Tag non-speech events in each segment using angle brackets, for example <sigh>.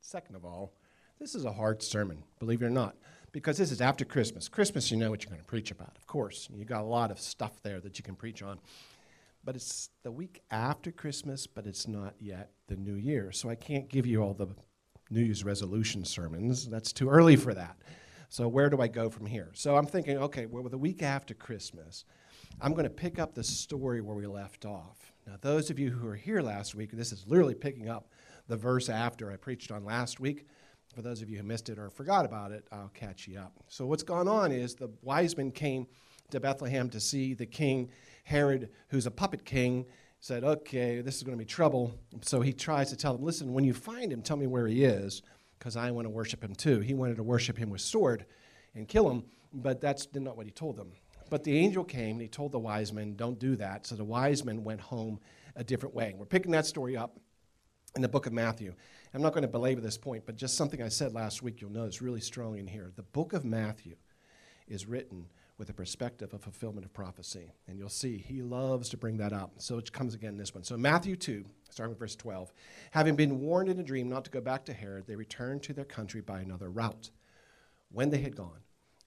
second of all, this is a hard sermon, believe it or not, because this is after Christmas. Christmas, you know what you're going to preach about, of course. You got a lot of stuff there that you can preach on. But it's the week after Christmas, but it's not yet the new year. So I can't give you all the New Year's resolution sermons. That's too early for that. So where do I go from here? So I'm thinking, okay, well, the week after Christmas, I'm going to pick up the story where we left off. Now, those of you who were here last week, this is literally picking up the verse after I preached on last week. For those of you who missed it or forgot about it, I'll catch you up. So, what's gone on is the wise men came to Bethlehem to see the king. Herod, who's a puppet king, said, Okay, this is going to be trouble. So he tries to tell them, Listen, when you find him, tell me where he is, because I want to worship him too. He wanted to worship him with sword and kill him, but that's not what he told them. But the angel came and he told the wise men, Don't do that. So the wise men went home a different way. We're picking that story up in the book of Matthew. I'm not going to belabor this point, but just something I said last week, you'll notice really strong in here. The book of Matthew is written with a perspective of fulfillment of prophecy. And you'll see he loves to bring that up. So it comes again in this one. So Matthew 2, starting with verse 12. Having been warned in a dream not to go back to Herod, they returned to their country by another route. When they had gone,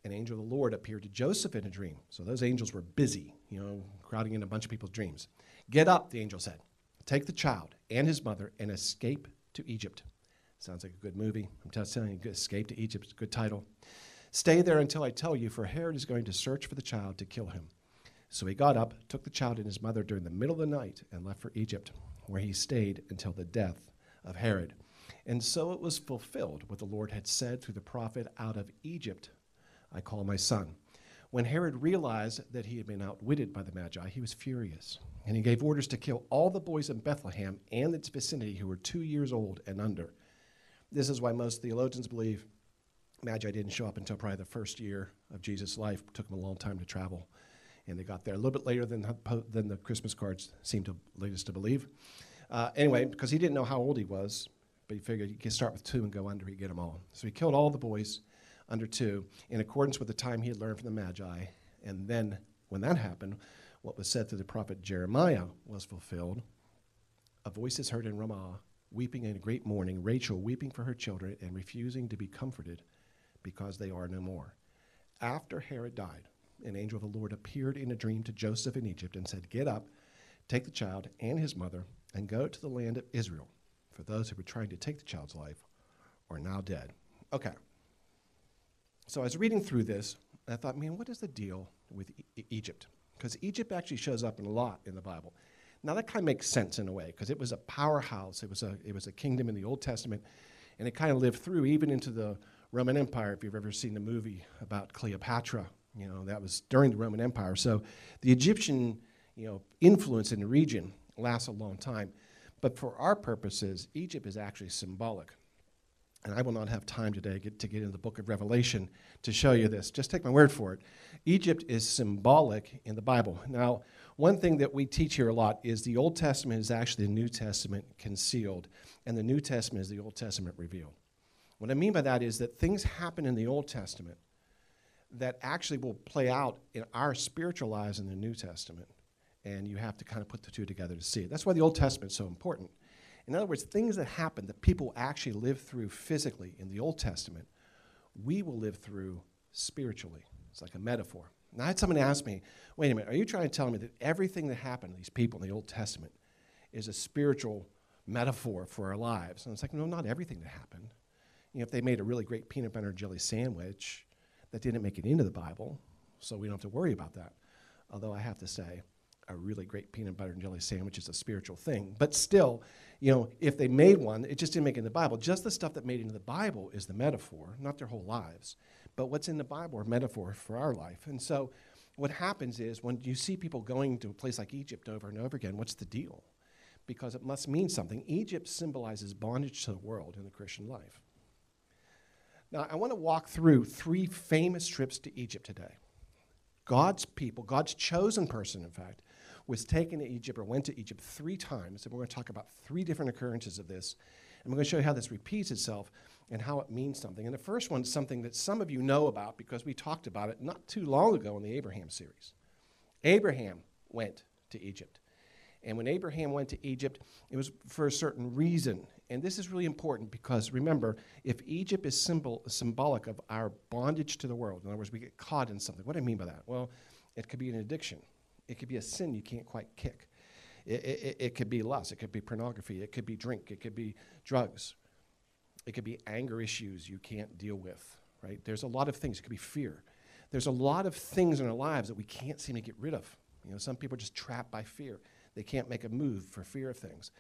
an angel of the Lord appeared to Joseph in a dream. So those angels were busy, you know, crowding in a bunch of people's dreams. Get up, the angel said. Take the child and his mother and escape to Egypt. Sounds like a good movie. I'm telling you, Escape to Egypt, good title. Stay there until I tell you, for Herod is going to search for the child to kill him. So he got up, took the child and his mother during the middle of the night, and left for Egypt, where he stayed until the death of Herod. And so it was fulfilled what the Lord had said through the prophet, Out of Egypt I call my son. When Herod realized that he had been outwitted by the Magi, he was furious, and he gave orders to kill all the boys in Bethlehem and its vicinity who were two years old and under. This is why most theologians believe Magi didn't show up until probably the first year of Jesus' life. It took them a long time to travel, and they got there a little bit later than, than the Christmas cards seem to lead us to believe. Uh, anyway, because he didn't know how old he was, but he figured he could start with two and go under, he'd get them all. So he killed all the boys under two in accordance with the time he had learned from the Magi. And then, when that happened, what was said through the prophet Jeremiah was fulfilled. A voice is heard in Ramah, weeping in great mourning, Rachel weeping for her children and refusing to be comforted because they are no more. After Herod died, an angel of the Lord appeared in a dream to Joseph in Egypt and said, Get up, take the child and his mother, and go to the land of Israel, for those who were trying to take the child's life are now dead. Okay. So I was reading through this, and I thought, man, what is the deal with e- Egypt? Because Egypt actually shows up in a lot in the Bible. Now that kind of makes sense in a way, because it was a powerhouse. It was a, it was a kingdom in the Old Testament, and it kind of lived through even into the Roman Empire. If you've ever seen the movie about Cleopatra, you know that was during the Roman Empire. So the Egyptian, you know, influence in the region lasts a long time. But for our purposes, Egypt is actually symbolic and I will not have time today get, to get into the book of Revelation to show you this. Just take my word for it. Egypt is symbolic in the Bible. Now, one thing that we teach here a lot is the Old Testament is actually the New Testament concealed, and the New Testament is the Old Testament revealed. What I mean by that is that things happen in the Old Testament that actually will play out in our spiritual lives in the New Testament, and you have to kind of put the two together to see it. That's why the Old Testament is so important. In other words, things that happen that people actually live through physically in the Old Testament, we will live through spiritually. It's like a metaphor. Now, I had someone ask me, wait a minute, are you trying to tell me that everything that happened to these people in the Old Testament is a spiritual metaphor for our lives? And it's like, no, not everything that happened. You know, if they made a really great peanut butter and jelly sandwich, that didn't make it into the Bible, so we don't have to worry about that. Although I have to say, a really great peanut butter and jelly sandwich is a spiritual thing. But still, you know, if they made one, it just didn't make it in the Bible. Just the stuff that made into the Bible is the metaphor, not their whole lives. But what's in the Bible are metaphor for our life. And so what happens is when you see people going to a place like Egypt over and over again, what's the deal? Because it must mean something. Egypt symbolizes bondage to the world in the Christian life. Now, I want to walk through three famous trips to Egypt today. God's people, God's chosen person, in fact, was taken to Egypt or went to Egypt three times. And we're going to talk about three different occurrences of this. And we're going to show you how this repeats itself and how it means something. And the first one is something that some of you know about because we talked about it not too long ago in the Abraham series. Abraham went to Egypt. And when Abraham went to Egypt, it was for a certain reason. And this is really important because remember, if Egypt is symbol, symbolic of our bondage to the world, in other words, we get caught in something. What do I mean by that? Well, it could be an addiction, it could be a sin you can't quite kick. It, it, it could be lust, it could be pornography, it could be drink, it could be drugs, it could be anger issues you can't deal with, right? There's a lot of things. It could be fear. There's a lot of things in our lives that we can't seem to get rid of. You know, some people are just trapped by fear. They can't make a move for fear of things.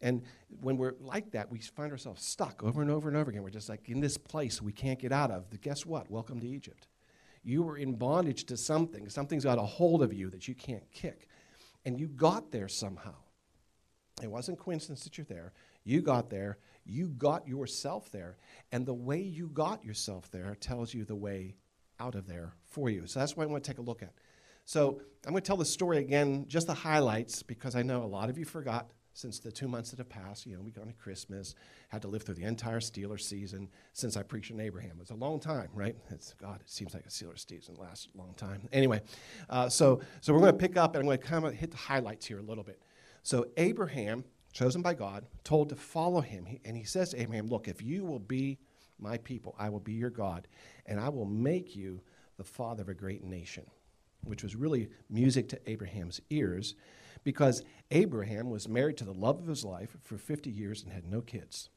And when we're like that, we find ourselves stuck over and over and over again. We're just like in this place we can't get out of. Guess what? Welcome to Egypt. You were in bondage to something. Something's got a hold of you that you can't kick. And you got there somehow. It wasn't coincidence that you're there. You got there. You got yourself there. And the way you got yourself there tells you the way out of there for you. So that's what I want to take a look at. So I'm going to tell the story again, just the highlights, because I know a lot of you forgot since the two months that have passed. You know, we got to Christmas, had to live through the entire Steelers season since I preached in Abraham. It's a long time, right? It's God. It seems like a Steelers season lasts a long time. Anyway, uh, so so we're going to pick up and I'm going to kind of hit the highlights here a little bit. So Abraham, chosen by God, told to follow him, he, and he says to Abraham, "Look, if you will be my people, I will be your God, and I will make you the father of a great nation." Which was really music to Abraham's ears because Abraham was married to the love of his life for 50 years and had no kids.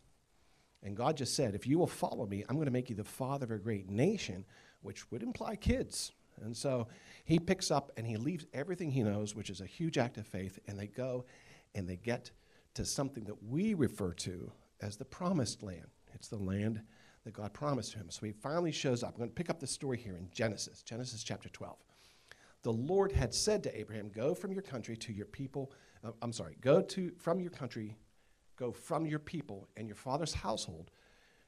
And God just said, If you will follow me, I'm going to make you the father of a great nation, which would imply kids. And so he picks up and he leaves everything he knows, which is a huge act of faith, and they go and they get to something that we refer to as the promised land. It's the land that God promised to him. So he finally shows up. I'm going to pick up the story here in Genesis, Genesis chapter 12 the Lord had said to Abraham, Go from your country to your people. Uh, I'm sorry, go to from your country, go from your people and your father's household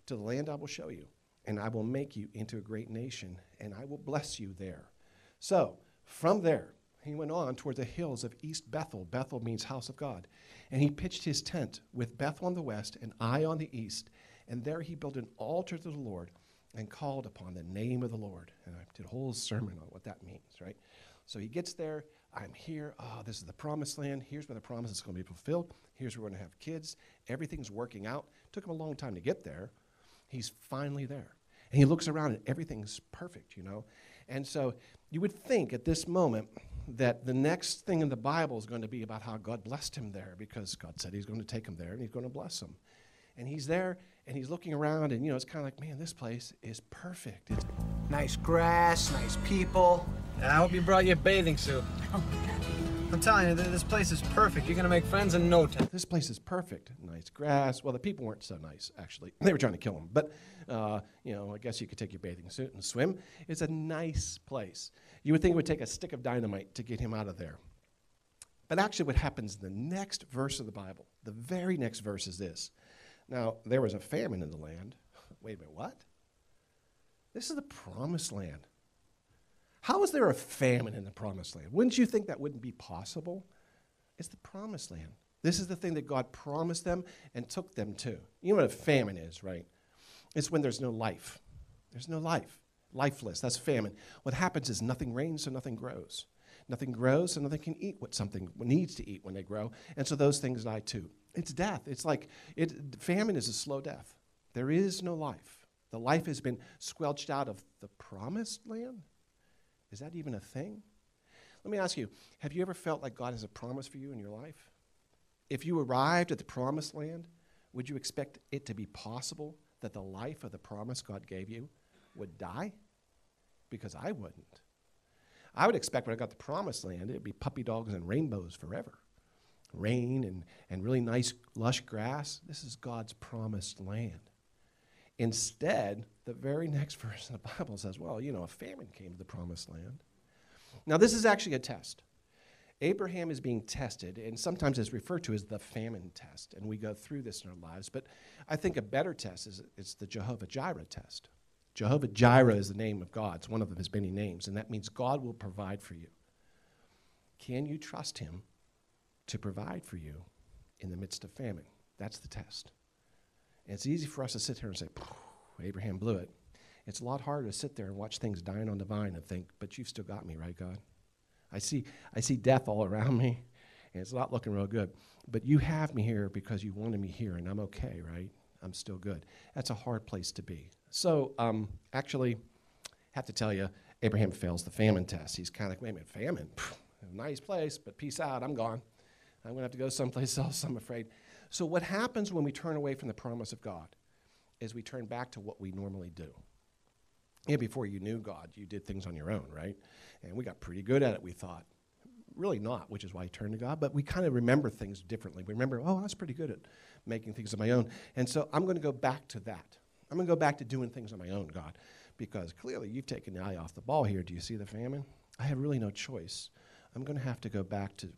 to the land I will show you, and I will make you into a great nation, and I will bless you there. So, from there, he went on toward the hills of East Bethel. Bethel means house of God. And he pitched his tent with Bethel on the west and Ai on the east. And there he built an altar to the Lord and called upon the name of the Lord. And I did a whole sermon on what that means, right? So he gets there. I'm here. Oh, this is the promised land. Here's where the promise is going to be fulfilled. Here's where we're going to have kids. Everything's working out. Took him a long time to get there. He's finally there. And he looks around and everything's perfect, you know. And so you would think at this moment that the next thing in the Bible is going to be about how God blessed him there because God said he's going to take him there and he's going to bless him. And he's there and he's looking around and, you know, it's kind of like, man, this place is perfect. It's nice grass, nice people. I hope you brought your bathing suit. I'm telling you, this place is perfect. You're gonna make friends in no time. This place is perfect. Nice grass. Well, the people weren't so nice, actually. They were trying to kill him. But, uh, you know, I guess you could take your bathing suit and swim. It's a nice place. You would think it would take a stick of dynamite to get him out of there. But actually, what happens in the next verse of the Bible, the very next verse is this. Now, there was a famine in the land. <laughs> Wait a minute, what? This is the promised land. How is there a famine in the promised land? Wouldn't you think that wouldn't be possible? It's the promised land. This is the thing that God promised them and took them to. You know what a famine is, right? It's when there's no life. There's no life. Lifeless. That's famine. What happens is nothing rains, so nothing grows. Nothing grows, so nothing can eat what something needs to eat when they grow. And so those things die too. It's death. It's like it, famine is a slow death. There is no life. The life has been squelched out of the promised land. Is that even a thing? Let me ask you have you ever felt like God has a promise for you in your life? If you arrived at the promised land, would you expect it to be possible that the life of the promise God gave you would die? Because I wouldn't. I would expect when I got the promised land, it'd be puppy dogs and rainbows forever. Rain and, and really nice, lush grass. This is God's promised land. Instead, the very next <laughs> verse in the Bible says, well, you know, a famine came to the promised land. Now, this is actually a test. Abraham is being tested, and sometimes it's referred to as the famine test, and we go through this in our lives. But I think a better test is it's the Jehovah Jireh test. Jehovah Jireh is the name of God. It's one of his many names, and that means God will provide for you. Can you trust him to provide for you in the midst of famine? That's the test. It's easy for us to sit here and say, Abraham blew it. It's a lot harder to sit there and watch things dying on the vine and think, but you've still got me, right, God? I see, I see death all around me, and it's not looking real good. But you have me here because you wanted me here, and I'm okay, right? I'm still good. That's a hard place to be. So, um, actually, have to tell you, Abraham fails the famine test. He's kind of like, wait a minute, famine? Nice place, but peace out, I'm gone. I'm going to have to go someplace <laughs> else, I'm afraid. So, what happens when we turn away from the promise of God is we turn back to what we normally do. Yeah, before you knew God, you did things on your own, right? And we got pretty good at it, we thought. Really not, which is why I turned to God, but we kind of remember things differently. We remember, oh, I was pretty good at making things on my own. And so I'm going to go back to that. I'm going to go back to doing things on my own, God, because clearly you've taken the eye off the ball here. Do you see the famine? I have really no choice. I'm going to have to go back to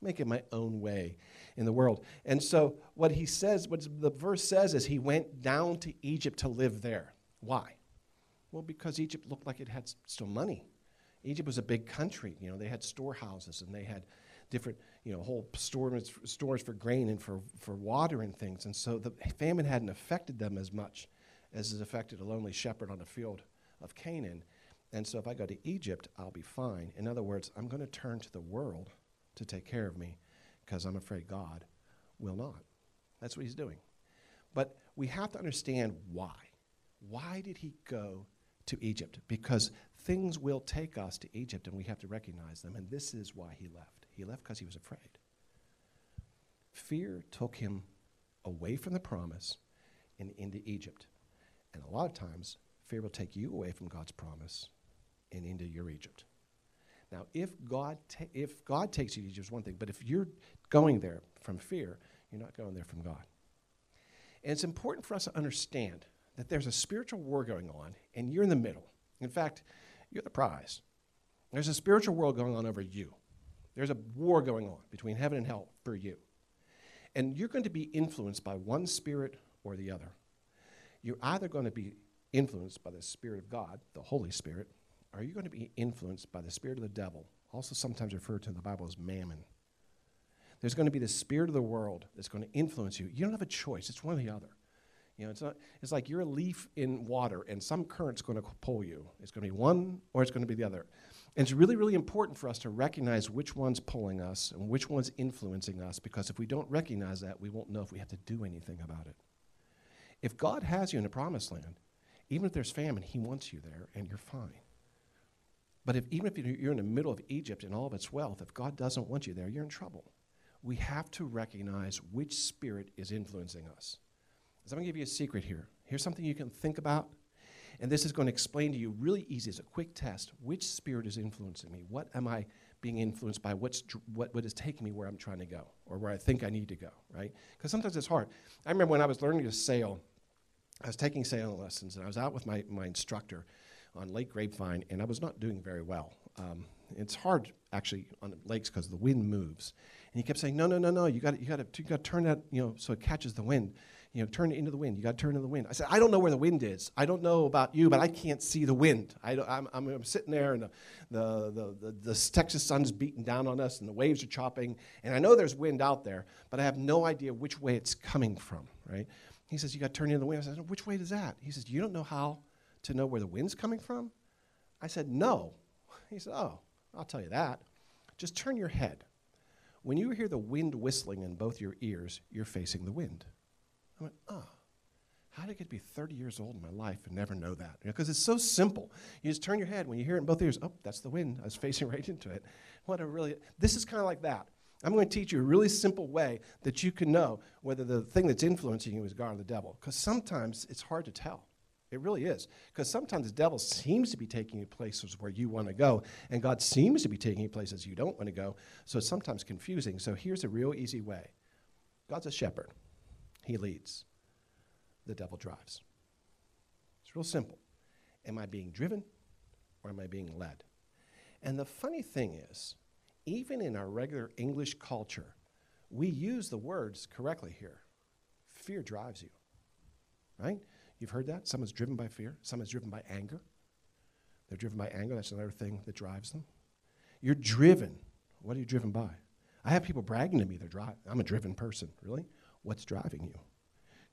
make it my own way in the world. And so what he says, what the verse says is he went down to Egypt to live there. Why? Well, because Egypt looked like it had still money. Egypt was a big country. You know, they had storehouses and they had different, you know, whole stores, stores for grain and for, for water and things. And so the famine hadn't affected them as much as it affected a lonely shepherd on a field of Canaan. And so if I go to Egypt, I'll be fine. In other words, I'm going to turn to the world to take care of me because I'm afraid God will not. That's what he's doing. But we have to understand why. Why did he go to Egypt? Because things will take us to Egypt and we have to recognize them. And this is why he left. He left because he was afraid. Fear took him away from the promise and into Egypt. And a lot of times, fear will take you away from God's promise and into your Egypt. Now, if God, if God takes you to Egypt, is one thing, but if you're going there from fear, you're not going there from God. And it's important for us to understand that there's a spiritual war going on, and you're in the middle. In fact, you're the prize. There's a spiritual war going on over you. There's a war going on between heaven and hell for you. And you're going to be influenced by one spirit or the other. You're either going to be influenced by the Spirit of God, the Holy Spirit, or you're going to be influenced by the spirit of the devil, also sometimes referred to in the Bible as mammon. There's going to be the spirit of the world that's going to influence you. You don't have a choice, it's one or the other. You know, it's, not, it's like you're a leaf in water and some current's going to pull you. It's going to be one or it's going to be the other. And it's really, really important for us to recognize which one's pulling us and which one's influencing us because if we don't recognize that, we won't know if we have to do anything about it. If God has you in the promised land, even if there's famine, He wants you there and you're fine. But if, even if you're in the middle of Egypt and all of its wealth, if God doesn't want you there, you're in trouble. We have to recognize which spirit is influencing us. So I'm going to give you a secret here. Here's something you can think about, and this is going to explain to you really easy. It's a quick test. Which spirit is influencing me? What am I being influenced by? What's what, what is taking me where I'm trying to go or where I think I need to go, right? Because sometimes it's hard. I remember when I was learning to sail, I was taking sailing lessons, and I was out with my, my instructor on Lake Grapevine, and I was not doing very well. Um, it's hard actually on lakes because the wind moves, and he kept saying, "No, no, no, no! You got you got to you got to turn that you know so it catches the wind. You know, turn it into the wind. You got to turn into the wind." I said, "I don't know where the wind is. I don't know about you, but I can't see the wind. I am I'm, I'm sitting there, and the, the, the, the, the Texas sun's beating down on us, and the waves are chopping, and I know there's wind out there, but I have no idea which way it's coming from. Right?" He says, "You got to turn into the wind." I said, "Which way is that?" He says, "You don't know how." To know where the wind's coming from? I said, No. He said, Oh, I'll tell you that. Just turn your head. When you hear the wind whistling in both your ears, you're facing the wind. I went, ah, Oh, how did I get to be 30 years old in my life and never know that? Because you know, it's so simple. You just turn your head. When you hear it in both ears, oh, that's the wind. I was <laughs> facing right into it. What a really, this is kind of like that. I'm going to teach you a really simple way that you can know whether the thing that's influencing you is God or the devil. Because sometimes it's hard to tell. It really is. Because sometimes the devil seems to be taking you places where you want to go, and God seems to be taking you places you don't want to go. So it's sometimes confusing. So here's a real easy way God's a shepherd, He leads, the devil drives. It's real simple. Am I being driven or am I being led? And the funny thing is, even in our regular English culture, we use the words correctly here. Fear drives you, right? You've heard that? Someone's driven by fear, someone's driven by anger. They're driven by anger, that's another thing that drives them. You're driven. What are you driven by? I have people bragging to me they're driving. I'm a driven person. Really? What's driving you?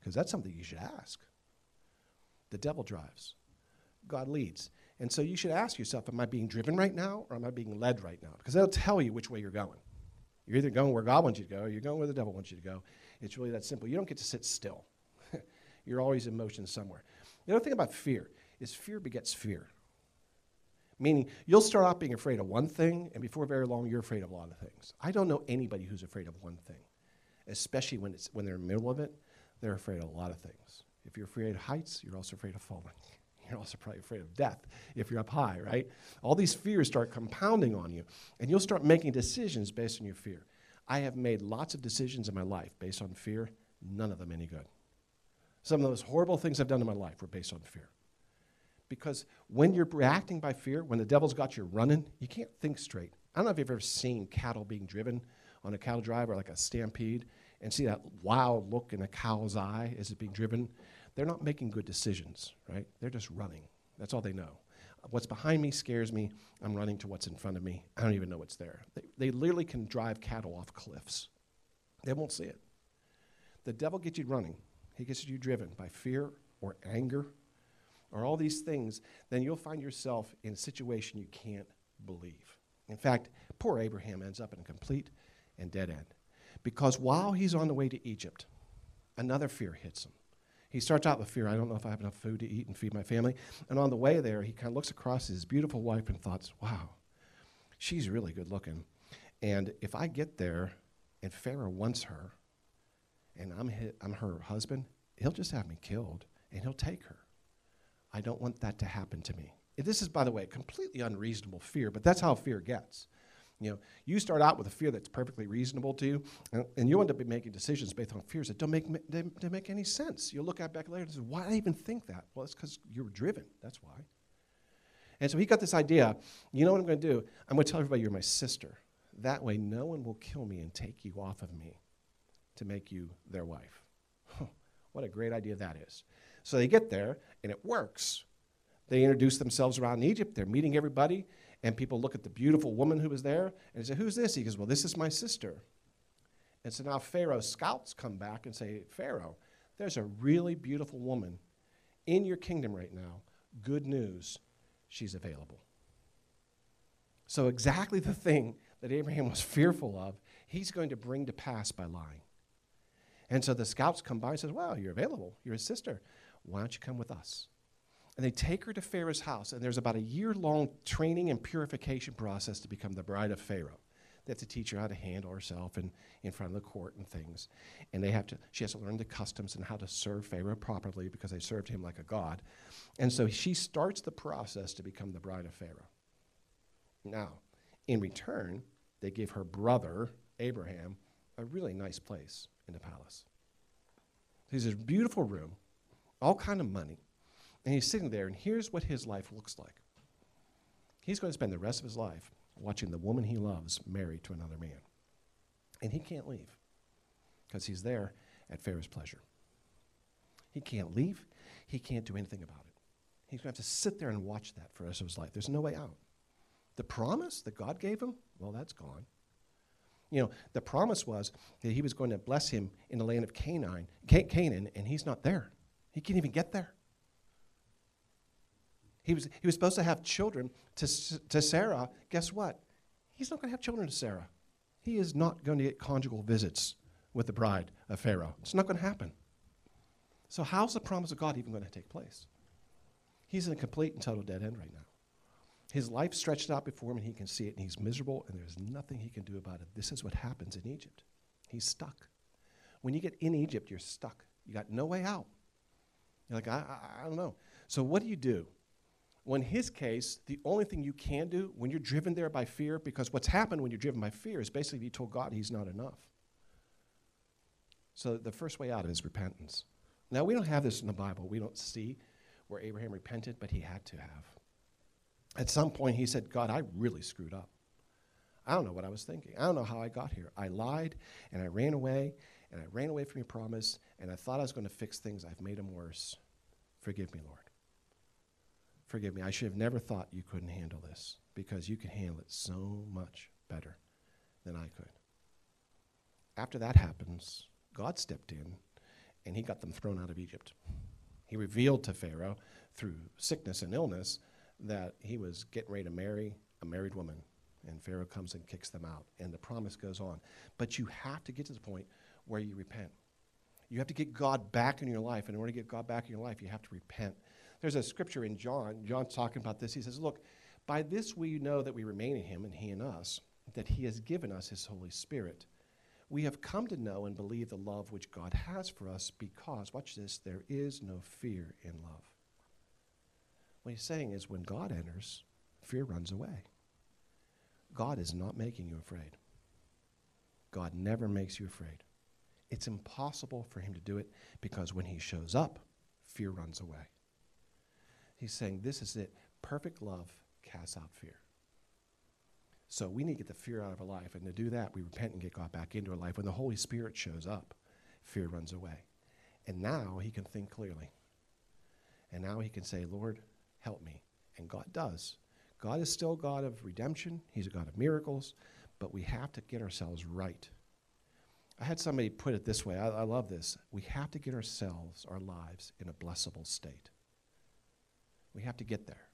Because that's something you should ask. The devil drives, God leads. And so you should ask yourself, am I being driven right now or am I being led right now? Because that'll tell you which way you're going. You're either going where God wants you to go or you're going where the devil wants you to go. It's really that simple. You don't get to sit still, you're always in motion somewhere. The other thing about fear is fear begets fear. Meaning, you'll start out being afraid of one thing, and before very long, you're afraid of a lot of things. I don't know anybody who's afraid of one thing, especially when, it's, when they're in the middle of it. They're afraid of a lot of things. If you're afraid of heights, you're also afraid of falling. <laughs> You're also probably afraid of death if you're up high, right? All these fears start compounding on you, and you'll start making decisions based on your fear. I have made lots of decisions in my life based on fear, none of them any good. Some of those horrible things I've done in my life were based on fear. Because when you're reacting by fear, when the devil's got you running, you can't think straight. I don't know if you've ever seen cattle being driven on a cattle drive or like a stampede and see that wild look in a cow's eye as it's being driven they're not making good decisions, right? They're just running. That's all they know. What's behind me scares me. I'm running to what's in front of me. I don't even know what's there. They, they literally can drive cattle off cliffs. They won't see it. The devil gets you running. He gets you driven by fear or anger or all these things. Then you'll find yourself in a situation you can't believe. In fact, poor Abraham ends up in a complete and dead end. Because while he's on the way to Egypt, another fear hits him. He starts out with fear. I don't know if I have enough food to eat and feed my family. And on the way there, he kind of looks across his beautiful wife and thoughts, wow, she's really good looking. And if I get there and Pharaoh wants her and I'm, his, I'm her husband, he'll just have me killed and he'll take her. I don't want that to happen to me. This is, by the way, a completely unreasonable fear, but that's how fear gets. You know, you start out with a fear that's perfectly reasonable to you, and, and you end up making decisions based on fears that don't make, they, they make any sense. You'll look at back later and say, why did I even think that? Well, it's because you were driven. That's why. And so he got this idea, you know what I'm going to do? I'm going to tell everybody you're my sister. That way, no one will kill me and take you off of me to make you their wife. what a great idea that is. So they get there, and it works. They introduce themselves around Egypt. They're meeting everybody. And people look at the beautiful woman who was there and they say, Who's this? He goes, Well, this is my sister. And so now Pharaoh's scouts come back and say, Pharaoh, there's a really beautiful woman in your kingdom right now. Good news, she's available. So, exactly the thing that Abraham was <laughs> fearful of, he's going to bring to pass by lying. And so the scouts come by and says, Well, you're available. You're his sister. Why don't you come with us? And they take her to Pharaoh's house, and there's about a year long training and purification process to become the bride of Pharaoh. They have to teach her how to handle herself in, in front of the court and things. And they have to, she has to learn the customs and how to serve Pharaoh properly because they served him like a god. And so she starts the process to become the bride of Pharaoh. Now, in return, they give her brother, Abraham, a really nice place in the palace. There's this beautiful room, all kind of money. And he's sitting there, and here's what his life looks like. He's going to spend the rest of his life watching the woman he loves married to another man. And he can't leave because he's there at Pharaoh's pleasure. He can't leave, he can't do anything about it. He's going to have to sit there and watch that for the rest of his life. There's no way out. The promise that God gave him, well, that's gone. You know, the promise was that he was going to bless him in the land of Canaan, Canaan, and he's not there. He can't even get there. He was, he was supposed to have children to, to Sarah. Guess what? He's not going to have children to Sarah. He is not going to get conjugal visits with the bride of Pharaoh. It's not going to happen. So, how's the promise of God even going to take place? He's in a complete and total dead end right now. His life stretched out before him, and he can see it, and he's miserable, and there's nothing he can do about it. This is what happens in Egypt. He's stuck. When you get in Egypt, you're stuck. You got no way out. You're like, I, I, I don't know. So, what do you do? Well, in his case, the only thing you can do when you're driven there by fear, because what's happened when you're driven by fear is basically you told God he's not enough. So the first way out is repentance. Now, we don't have this in the Bible. We don't see where Abraham repented, but he had to have. At some point, he said, God, I really screwed up. I don't know what I was thinking. I don't know how I got here. I lied and I ran away and I ran away from your promise and I thought I was going to fix things. I've made them worse. Forgive me, Lord. Forgive me. I should have never thought you couldn't handle this because you can handle it so much better than I could. After that happens, God stepped in and he got them thrown out of Egypt. He revealed to Pharaoh through sickness and illness that he was getting ready to marry a married woman And Pharaoh comes and kicks them out, and the promise goes on. But you have to get to the point where you repent. You have to get God back in your life. And in order to get God back in your life, you have to repent. There's a scripture in John. John's talking about this. He says, Look, by this we know that we remain in him and he in us, that he has given us his Holy Spirit. We have come to know and believe the love which God has for us because, watch this, there is no fear in love. What he's saying is when God enters, fear runs away. God is not making you afraid. God never makes you afraid. It's impossible for him to do it because when he shows up, fear runs away. He's saying this is it. Perfect love casts out fear. So we need to get the fear out of our life. And to do that, we repent and get God back into our life. When the Holy Spirit shows up, fear runs away. And now he can think clearly. And now he can say, Lord, help me. And God does. God is still God of redemption, He's a God of miracles, but we have to get ourselves right. I had somebody put it this way I, I love this. We have to get ourselves, our lives, in a blessable state. We have to get there.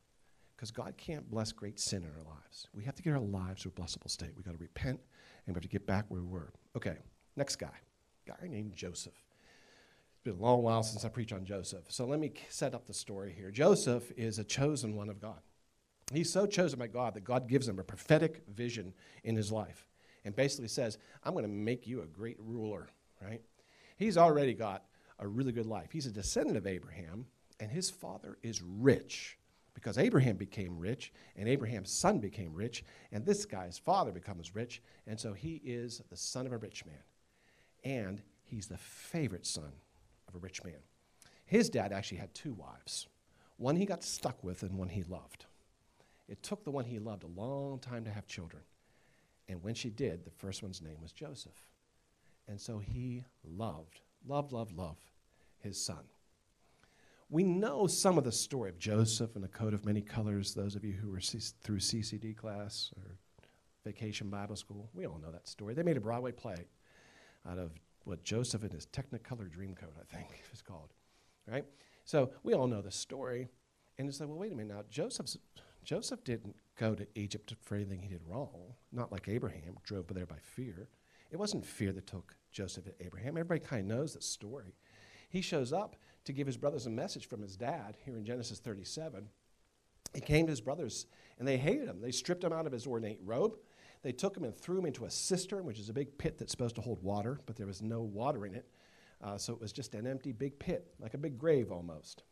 Because God can't bless great sin in our lives. We have to get our lives to a blessable state. We've got to repent and we have to get back where we were. Okay, next guy. Guy named Joseph. Been a long while since I preached on Joseph. So let me set up the story here. Joseph is a chosen one of God. He's so chosen by God that God gives him a prophetic vision in his life and basically says, I'm going to make you a great ruler, right? He's already got a really good life. He's a descendant of Abraham, and his father is rich because Abraham became rich, and Abraham's son became rich, and this guy's father becomes rich, and so he is the son of a rich man. And he's the favorite son of a rich man. His dad actually had two wives one he got stuck with, and one he loved. It took the one he loved a long time to have children. And when she did, the first one's name was Joseph. And so he loved, loved, loved, loved his son. We know some of the story of Joseph and a coat of many colors. Those of you who were C- through CCD class or vacation Bible school, we all know that story. They made a Broadway play out of what Joseph and his Technicolor Dreamcoat, I think <laughs> it's called, right? So we all know the story. And it's like, well, wait a minute now. Joseph's Joseph didn't go to Egypt for anything he did wrong, not like Abraham, drove there by fear. It wasn't fear that took Joseph to Abraham. Everybody kind of knows the story. He shows up to give his brothers a message from his dad here in Genesis 37. He came to his brothers and they hated him. They stripped him out of his ornate robe. They took him and threw him into a cistern, which is a big pit that's supposed to hold water, but there was no water in it. Uh, so it was just an empty big pit, like a big grave almost.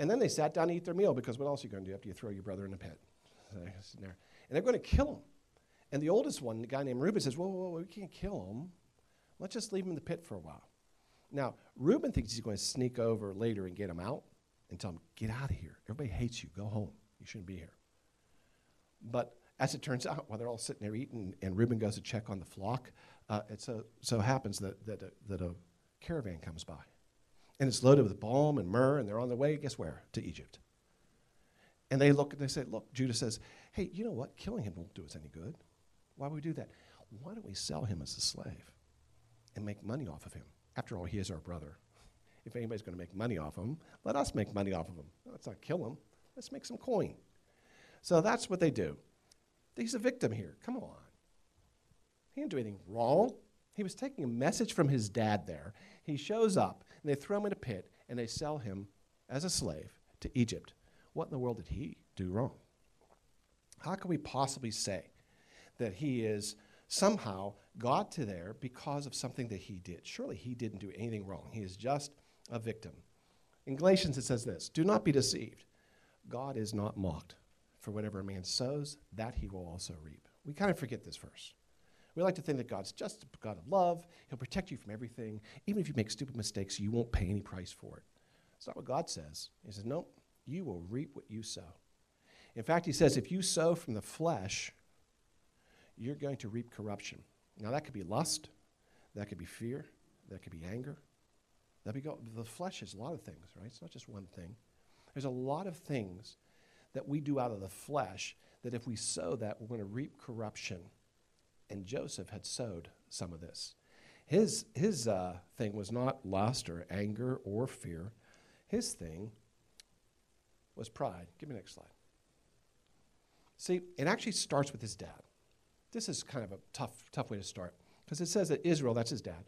And then they sat down to eat their meal because what else are you going to do after you throw your brother in a pit? <laughs> And they're going to kill him. And the oldest one, the guy named Reuben, says, whoa, whoa, whoa, we can't kill him. Let's just leave him in the pit for a while. Now, Reuben thinks he's going to sneak over later and get him out and tell him, get out of here. Everybody hates you. Go home. You shouldn't be here. But as it turns out, while they're all sitting there eating and Reuben goes to check on the flock, uh, it so, so happens that, that, that a caravan comes by and it's loaded with balm and myrrh, and they're on their way, guess where? To Egypt. And they look and they say, Look, Judah says, Hey, you know what? Killing him won't do us any good. Why would we do that? Why don't we sell him as a slave and make money off of him? After all, he is our brother. If anybody's going to make money off him, let us make money off of him. Let's not kill him. Let's make some coin. So that's what they do. He's a victim here. Come on. He didn't do anything wrong. He was taking a message from his dad there. He shows up, and they throw him in a pit, and they sell him as a slave to Egypt. What in the world did he do wrong? How can we possibly say that he is somehow got to there because of something that he did? Surely he didn't do anything wrong. He is just a victim. In Galatians, it says this Do not be deceived. God is not mocked. For whatever a man sows, that he will also reap. We kind of forget this verse. We like to think that God's just a God of love. He'll protect you from everything. Even if you make stupid mistakes, you won't pay any price for it. It's not what God says. He says, no, you will reap what you sow. In fact, he says, if you sow from the flesh, you're going to reap corruption. Now, that could be lust, that could be fear, that could be anger. That be go, the flesh is a lot of things, right? It's not just one thing. There's a lot of things that we do out of the flesh that if we sow that, we're going to reap corruption. And Joseph had sowed some of this. His, his uh, thing was not lust or anger or fear. His thing was pride. Give me the next slide. See, it actually starts with his dad. This is kind of a tough, tough way to start because it says that Israel, that's his dad,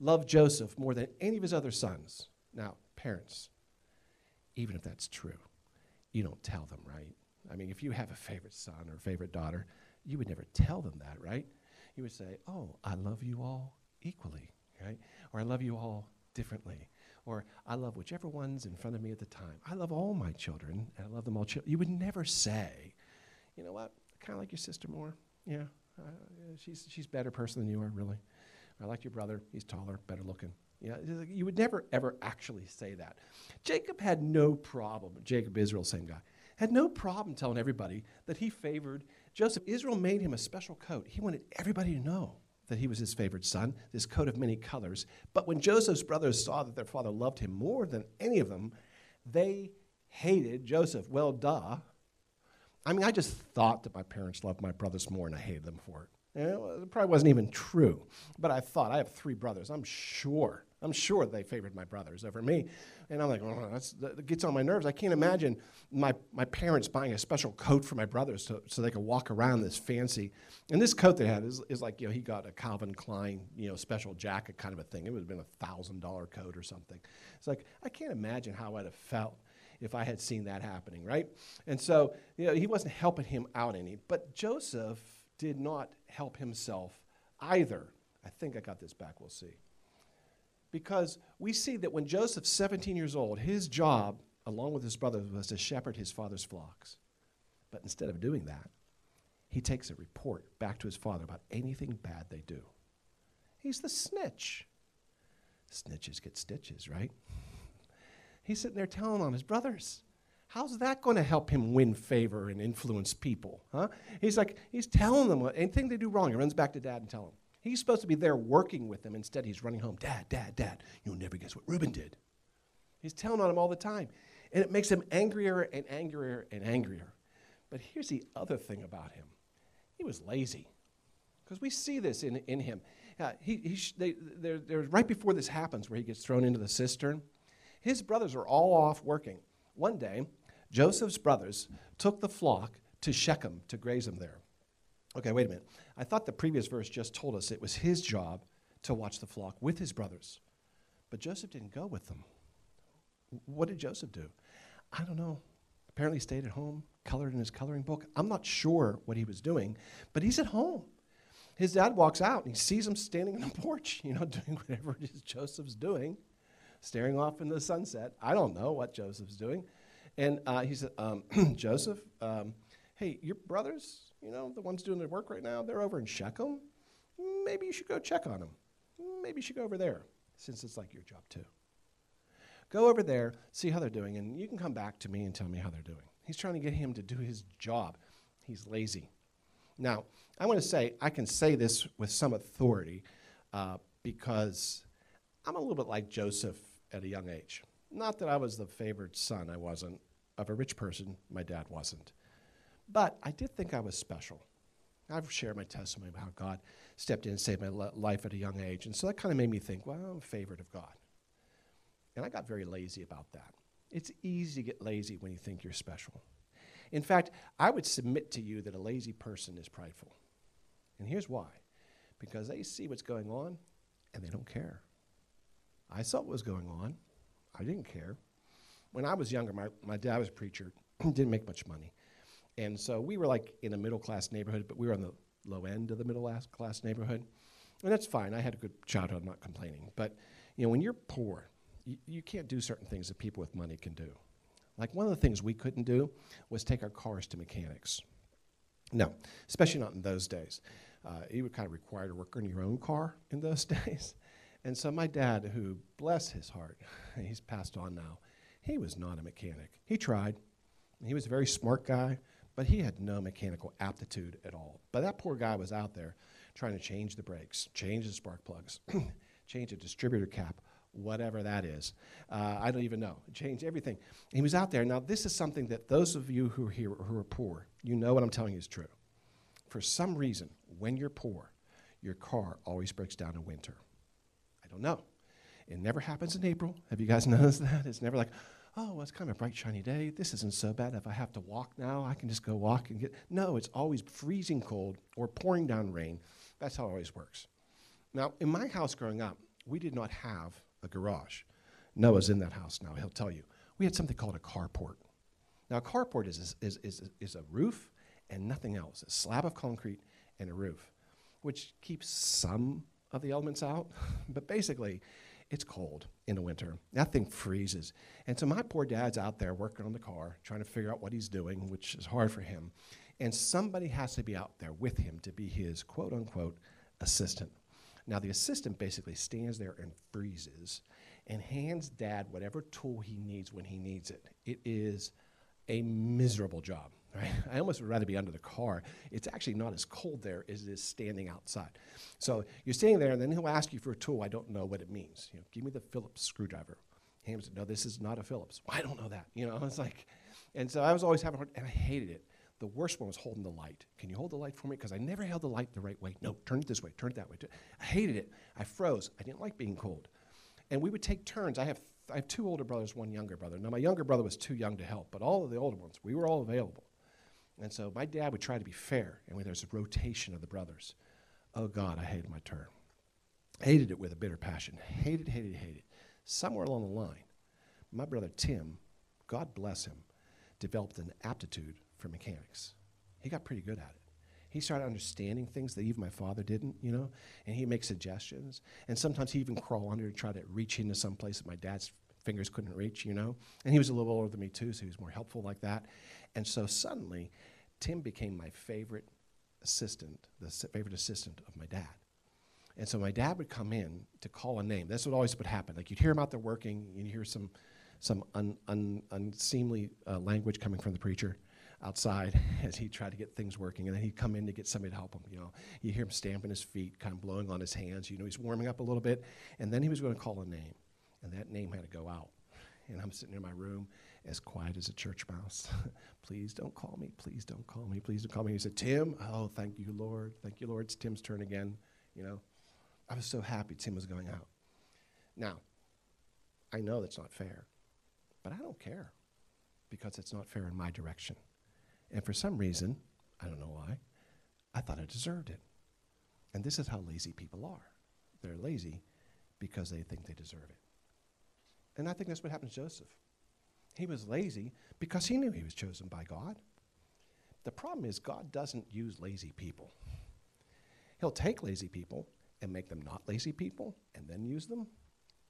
loved Joseph more than any of his other sons. Now, parents, even if that's true, you don't tell them, right? I mean, if you have a favorite son or favorite daughter, you would never tell them that, right? You would say, Oh, I love you all equally, right? Or I love you all differently. Or I love whichever one's in front of me at the time. I love all my children, and I love them all. You would never say, You know what? I kind of like your sister more. Yeah, uh, she's, she's a better person than you are, really. I like your brother. He's taller, better looking. Yeah, you would never, ever actually say that. Jacob had no problem, Jacob Israel, same guy, had no problem telling everybody that he favored Joseph. Israel made him a special coat. He wanted everybody to know that he was his favorite son, this coat of many colors. But when Joseph's brothers saw that their father loved him more than any of them, they hated Joseph. Well, duh. I mean, I just thought that my parents loved my brothers more and I hated them for it. it probably wasn't even true, but I thought I have three brothers. I'm sure I'm sure they favored my brothers over me. And I'm like, oh, that gets on my nerves. I can't imagine my, my parents buying a special coat for my brothers so, so they could walk around this fancy. And this coat they had is, is like, you know, he got a Calvin Klein, you know, special jacket kind of a thing. It would have been a $1,000 coat or something. It's like, I can't imagine how I'd have felt if I had seen that happening, right? And so, you know, he wasn't helping him out any. But Joseph did not help himself either. I think I got this back. We'll see because we see that when Joseph's 17 years old, his job, along with his brothers, was to shepherd his father's flocks. But instead of doing that, he takes a report back to his father about anything bad they do. He's the snitch. Snitches get stitches, right? <laughs> He's sitting there telling on his brothers. How's that going to help him win favor and influence people? Huh? He's like, he's telling them what, anything they do wrong. He runs back to dad and tell him. He's supposed to be there working with them. Instead, he's running home. Dad, dad, dad, you'll never guess what Reuben did. He's telling on him all the time. And it makes him angrier and angrier and angrier. But here's the other thing about him he was lazy. Because we see this in, in him. Uh, he, he sh- they, they're, they're right before this happens, where he gets thrown into the cistern. His brothers are all off working. One day, Joseph's brothers took the flock to Shechem to graze them there. Okay, wait a minute. I thought the previous verse just told us it was his job to watch the flock with his brothers. But Joseph didn't go with them. What did Joseph do? I don't know. Apparently, stayed at home, colored in his coloring book. I'm not sure what he was doing, but he's at home. His dad walks out and he sees him standing on the <laughs> porch, you know, <laughs> doing whatever it is Joseph's doing, staring off into the sunset. I don't know what Joseph's doing. And uh, he said, um, <clears throat> Joseph, um, hey, your brothers, you know, the ones doing the work right now, they're over in Shechem. Maybe you should go check on them. Maybe you should go over there, since it's like your job too. Go over there, see how they're doing, and you can come back to me and tell me how they're doing. He's trying to get him to do his job. He's lazy. Now, I want to say, I can say this with some authority uh, because I'm a little bit like Joseph at a young age. Not that I was the favored son, I wasn't. Of a rich person, my dad wasn't. But I did think I was special. I've shared my testimony about how God stepped in and saved my life at a young age. And so that kind of made me think, well, I'm a favorite of God. And I got very lazy about that. It's easy to get lazy when you think you're special. In fact, I would submit to you that a lazy person is prideful. And here's why because they see what's going on and they don't care. I saw what was going on, I didn't care. When I was younger, my, my dad was a preacher, <clears throat> didn't make much money. And so we were like in a middle class neighborhood, but we were on the low end of the middle class neighborhood. And that's fine. I had a good childhood, I'm not complaining. But you know, when you're poor, you, you can't do certain things that people with money can do. Like one of the things we couldn't do was take our cars to mechanics. No, especially not in those days. Uh, you were kind of required to work on your own car in those <laughs> days. And so my dad, who bless his heart, <laughs> he's passed on now, he was not a mechanic. He tried. He was a very smart guy, but he had no mechanical aptitude at all. But that poor guy was out there trying to change the brakes, change the spark plugs, <clears throat> change a distributor cap, whatever that is. Uh, I don't even know. Change everything. He was out there. Now, this is something that those of you who are here who are poor, you know what I'm telling you is true. For some reason, when you're poor, your car always breaks down in winter. I don't know. It never happens in April. Have you guys <laughs> noticed that? It's never like, oh, well, it's kind of a bright, shiny day. This isn't so bad. If I have to walk now, I can just go walk and get. No, it's always freezing cold or pouring down rain. That's how it always works. Now, in my house growing up, we did not have a garage. Noah's in that house now, he'll tell you. We had something called a carport. Now, a carport is, is, is, is a roof and nothing else a slab of concrete and a roof, which keeps some of the elements out. <laughs> but basically, it's cold in the winter. That thing freezes. And so my poor dad's out there working on the car, trying to figure out what he's doing, which is hard for him. And somebody has to be out there with him to be his quote unquote assistant. Now, the assistant basically stands there and freezes and hands dad whatever tool he needs when he needs it. It is a miserable job. Right? <laughs> I almost would rather be under the car. It's actually not as cold there as it is standing outside. So you're standing there, and then he'll ask you for a tool. I don't know what it means. You know, give me the Phillips screwdriver. Ham said, no, this is not a Phillips. Well, <laughs> I don't know that. You know, <laughs> it's like, and so I was always having, hard, and I hated it. The worst one was holding the light. Can you hold the light for me? Because I never held the light the right way. No, turn it this way, turn it that way. I hated it. I froze. I didn't like being cold. And we would take turns. I have, I have two older brothers, one younger brother. Now, my younger brother was too young to help, but all of the older ones, we were all available. And so my dad would try to be fair, and there's a rotation of the brothers. Oh God, I hated my turn. Hated it with a bitter passion. Hated, hated, hated. Somewhere along the line, my brother Tim, God bless him, developed an aptitude for mechanics. He got pretty good at it. He started understanding things that even my father didn't, you know, and he'd make suggestions. And sometimes he'd even crawl under to try to reach into some place that my dad's fingers couldn't reach, you know. And he was a little older than me, too, so he was more helpful like that. And so suddenly, Tim became my favorite assistant, the favorite assistant of my dad. And so my dad would come in to call a name. That's what always would happen. Like you'd hear him out there working, you'd hear some, some un, un, unseemly uh, language coming from the preacher outside <laughs> as he tried to get things working. And then he'd come in to get somebody to help him. You know, you hear him stamping his feet, kind of blowing on his hands. You know, he's warming up a little bit. And then he was going to call a name, and that name had to go out. And I'm sitting in my room, as quiet as a church mouse. <laughs> please don't call me. Please don't call me. Please don't call me. He said, Tim, oh, thank you, Lord. Thank you, Lord. It's Tim's turn again. You know, I was so happy Tim was going out. Now, I know that's not fair, but I don't care because it's not fair in my direction. And for some reason, I don't know why, I thought I deserved it. And this is how lazy people are. They're lazy because they think they deserve it. And I think that's what happened to Joseph. He was lazy because he knew he was chosen by God. The problem is, God doesn't use lazy people. He'll take lazy people and make them not lazy people and then use them,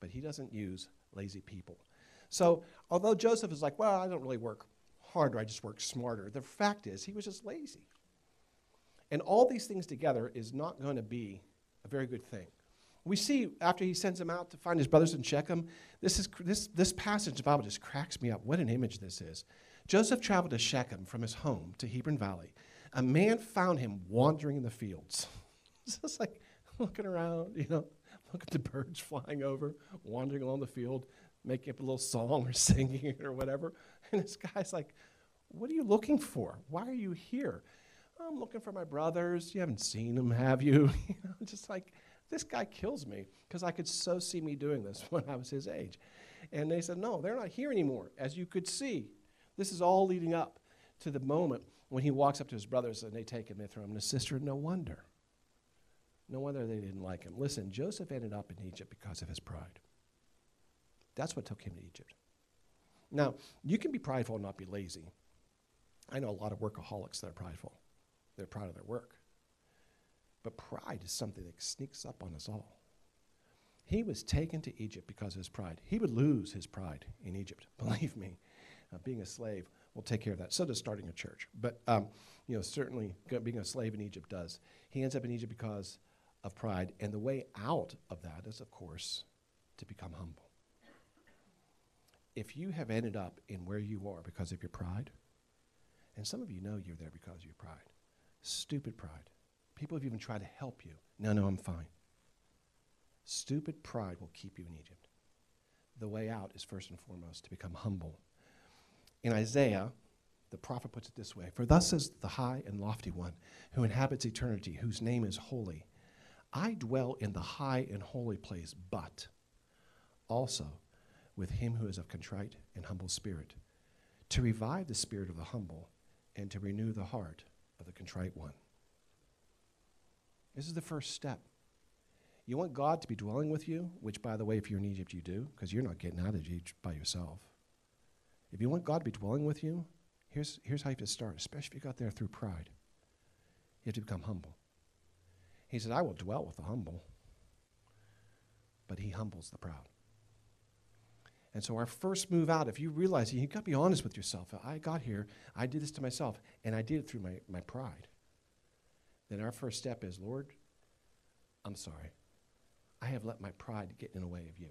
but he doesn't use lazy people. So, although Joseph is like, well, I don't really work harder, I just work smarter, the fact is, he was just lazy. And all these things together is not going to be a very good thing. We see after he sends him out to find his brothers in Shechem, this, is, this, this passage of the Bible just cracks me up. What an image this is. Joseph traveled to Shechem from his home to Hebron Valley. A man found him wandering in the fields. <laughs> It's just like looking around, you know, look at the birds <laughs> flying over, wandering along the field, making up a little song or <laughs> singing it or whatever. And this guy's like, What are you looking for? Why are you here? I'm looking for my brothers. You haven't seen them, have you? you know, just like, this guy kills me because I could so see me doing this <laughs> when I was his age. And they said, No, they're not here anymore. As you could see, this is all leading up to the moment when he walks up to his brothers and they take him, they throw him sister. No wonder. No wonder they didn't like him. Listen, Joseph ended up in Egypt because of his pride. That's what took him to Egypt. Now, you can be prideful and not be lazy. I know a lot of workaholics that are prideful. They're proud of their work. But pride is something that sneaks up on us all. He was taken to Egypt because of his pride. He would lose his pride in Egypt. <laughs> Believe me, uh, being a slave will take care of that. So does starting a church. But um, you know, certainly being a slave in Egypt does. He ends up in Egypt because of pride, and the way out of that is, of course, to become humble. If you have ended up in where you are because of your pride, and some of you know you're there because of your pride, stupid pride People have even tried to help you. No, no, I'm fine. Stupid pride will keep you in Egypt. The way out is first and foremost to become humble. In Isaiah, the prophet puts it this way For thus says the high and lofty one who inhabits eternity, whose name is holy. I dwell in the high and holy place, but also with him who is of contrite and humble spirit, to revive the spirit of the humble, and to renew the heart of the contrite one. This is the first step. You want God to be dwelling with you, which, by the way, if you're in Egypt, you do, because you're not getting out of Egypt by yourself. If you want God to be dwelling with you, here's, here's how you have to start, especially if you got there through pride. You have to become humble. He said, I will dwell with the humble, but he humbles the proud. And so, our first move out, if you realize you've got to be honest with yourself. I got here, I did this to myself, and I did it through my, my pride. Then our first step is, Lord, I'm sorry. I have let my pride get in the way of you.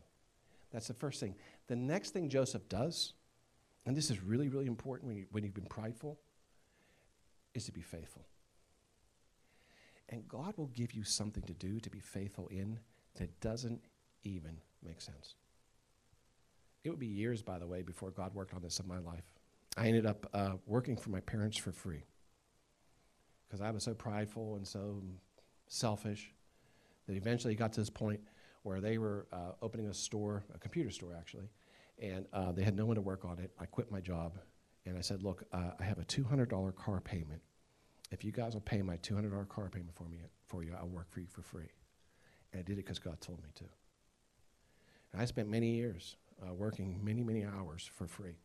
That's the first thing. The next thing Joseph does, and this is really, really important when, you, when you've been prideful, is to be faithful. And God will give you something to do to be faithful in that doesn't even make sense. It would be years, by the way, before God worked on this in my life. I ended up uh, working for my parents for free because I was so prideful and so selfish that eventually got to this point where they were uh, opening a store, a computer store actually, and uh, they had no one to work on it. I quit my job and I said, Look, uh, I have a $200 car payment. If you guys will pay my $200 car payment for me, for you, I'll work for you for free. And I did it because God told me to. And I spent many years uh, working many, many hours for free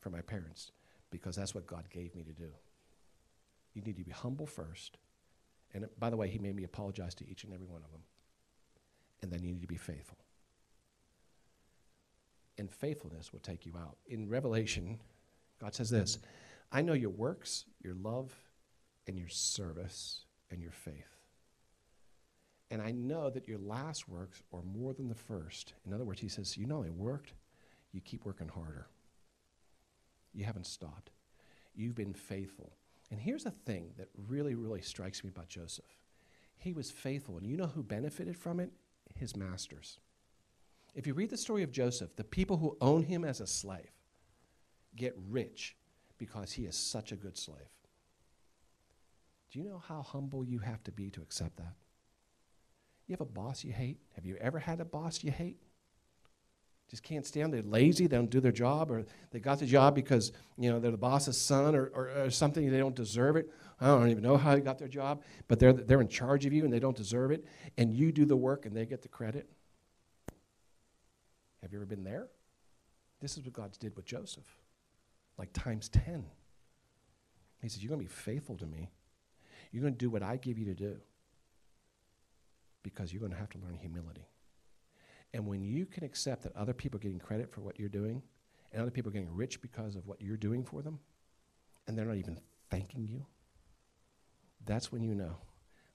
for my parents because that's what God gave me to do. You need to be humble first. And by the way, He made me apologize to each and every one of them. And then you need to be faithful. And faithfulness will take you out. In Revelation, God says this I know your works, your love, and your service, and your faith. And I know that your last works are more than the first. In other words, he says, You not only worked, you keep working harder. You haven't stopped. You've been faithful. And here's a thing that really, really strikes me about Joseph he was faithful. And you know who benefited from it? His masters. If you read the story of Joseph, the people who own him as a slave get rich because he is such a good slave. Do you know how humble you have to be to accept that? You have a boss you hate? Have you ever had a boss you hate? Just can't stand. They're lazy. They don't do their job, or they got the job because you know they're the boss's son, or, or, or something. They don't deserve it. I don't even know how they got their job, but they're they're in charge of you, and they don't deserve it. And you do the work, and they get the credit. Have you ever been there? This is what God did with Joseph, like times ten. He says, "You're going to be faithful to me. You're going to do what I give you to do." because you're going to have to learn humility. And when you can accept that other people are getting credit for what you're doing, and other people are getting rich because of what you're doing for them, and they're not even thanking you, that's when you know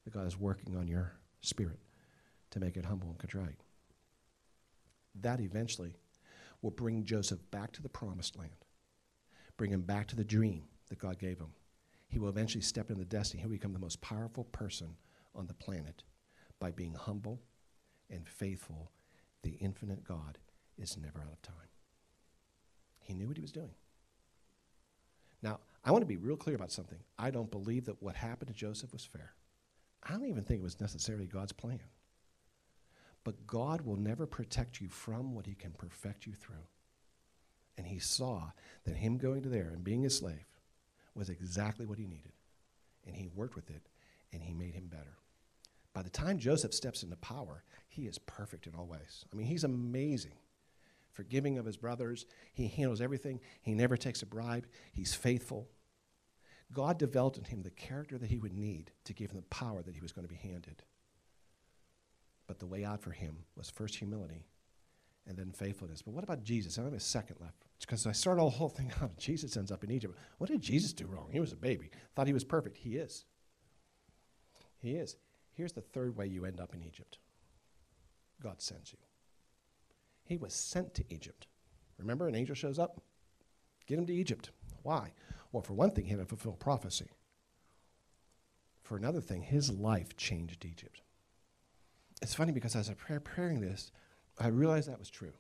that God is working on your spirit to make it humble and contrite. That eventually will bring Joseph back to the promised land, bring him back to the dream that God gave him. He will eventually step into the destiny. He'll become the most powerful person on the planet by being humble and faithful, the infinite God is never out of time. He knew what he was doing. Now, I want to be real clear about something. I don't believe that what happened to Joseph was fair. I don't even think it was necessarily God's plan. But God will never protect you from what he can perfect you through. And he saw that him going to there and being a slave was exactly what he needed. And he worked with it, and he made him better. By the time Joseph steps into power, he is perfect in all ways. I mean, he's amazing. Forgiving of his brothers, he handles everything. He never takes a bribe. He's faithful. God developed in him the character that he would need to give him the power that he was going to be handed. But the way out for him was first humility and then faithfulness. But what about Jesus? I have a second left. Because I started the whole thing <laughs> out. Jesus ends up in Egypt. What did Jesus do wrong? He was a baby. Thought he was perfect. He is. He is. Here's the third way you end up in Egypt God sends you. He was sent to Egypt. Remember, an angel shows up? Get him to Egypt. Why? Well, for one thing, he had to fulfill prophecy. For another thing, his life changed Egypt. It's funny because as I was preparing this, I realized that was true.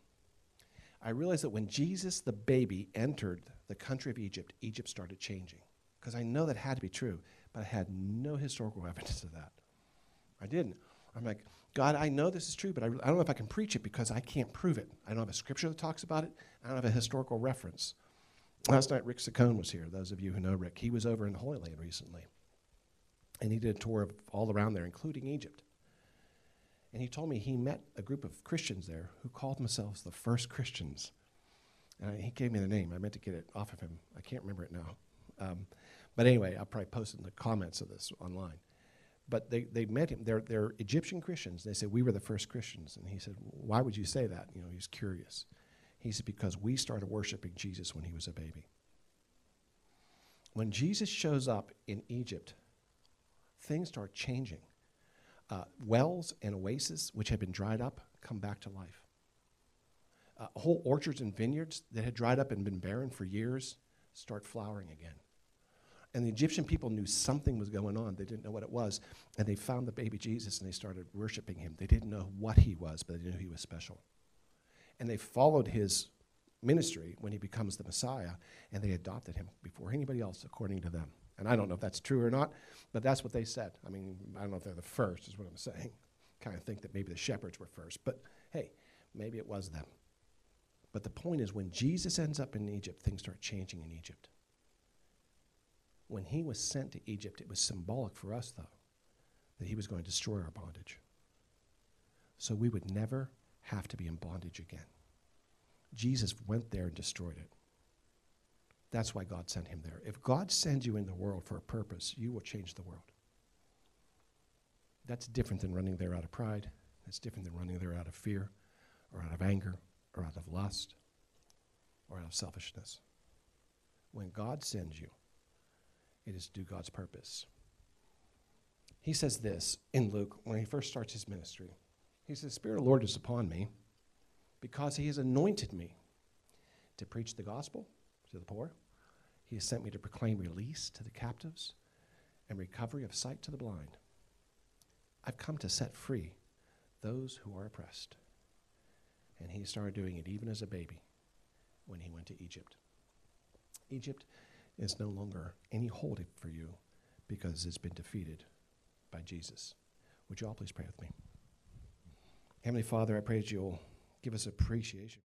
I realized that when Jesus, the baby, entered the country of Egypt, Egypt started changing. Because I know that had to be true, but I had no historical <laughs> evidence of that. I didn't. I'm like, God, I know this is true, but I, I don't know if I can preach it because I can't prove it. I don't have a scripture that talks about it. I don't have a historical reference. Last night, Rick Saccone was here. Those of you who know Rick, he was over in the Holy Land recently, and he did a tour of all around there, including Egypt. And he told me he met a group of Christians there who called themselves the first Christians. And I, he gave me the name. I meant to get it off of him. I can't remember it now. Um, but anyway, I'll probably post it in the comments of this online. But they, they met him. They're, they're Egyptian Christians. They said, We were the first Christians. And he said, Why would you say that? You know, he's curious. He said, Because we started worshiping Jesus when he was a baby. When Jesus shows up in Egypt, things start changing. Uh, wells and oases, which had been dried up, come back to life. Uh, whole orchards and vineyards that had dried up and been barren for years start flowering again. And the Egyptian people knew something was going on. They didn't know what it was. And they found the baby Jesus and they started worshiping him. They didn't know what he was, but they knew he was special. And they followed his ministry when he becomes the Messiah, and they adopted him before anybody else, according to them. And I don't know if that's true or not, but that's what they said. I mean, I don't know if they're the first, is what I'm saying. <laughs> Kind of think that maybe the shepherds were first, but hey, maybe it was them. But the point is, when Jesus ends up in Egypt, things start changing in Egypt. When he was sent to Egypt, it was symbolic for us, though, that he was going to destroy our bondage. So we would never have to be in bondage again. Jesus went there and destroyed it. That's why God sent him there. If God sends you in the world for a purpose, you will change the world. That's different than running there out of pride. That's different than running there out of fear or out of anger or out of lust or out of selfishness. When God sends you, it is to do God's purpose. He says this in Luke when he first starts his ministry. He says, Spirit of the Lord is upon me because he has anointed me to preach the gospel to the poor. He has sent me to proclaim release to the captives and recovery of sight to the blind. I've come to set free those who are oppressed. And he started doing it even as a baby when he went to Egypt. Egypt is no longer any hold for you because it's been defeated by Jesus. Would you all please pray with me? Heavenly Father, I pray that you'll give us appreciation.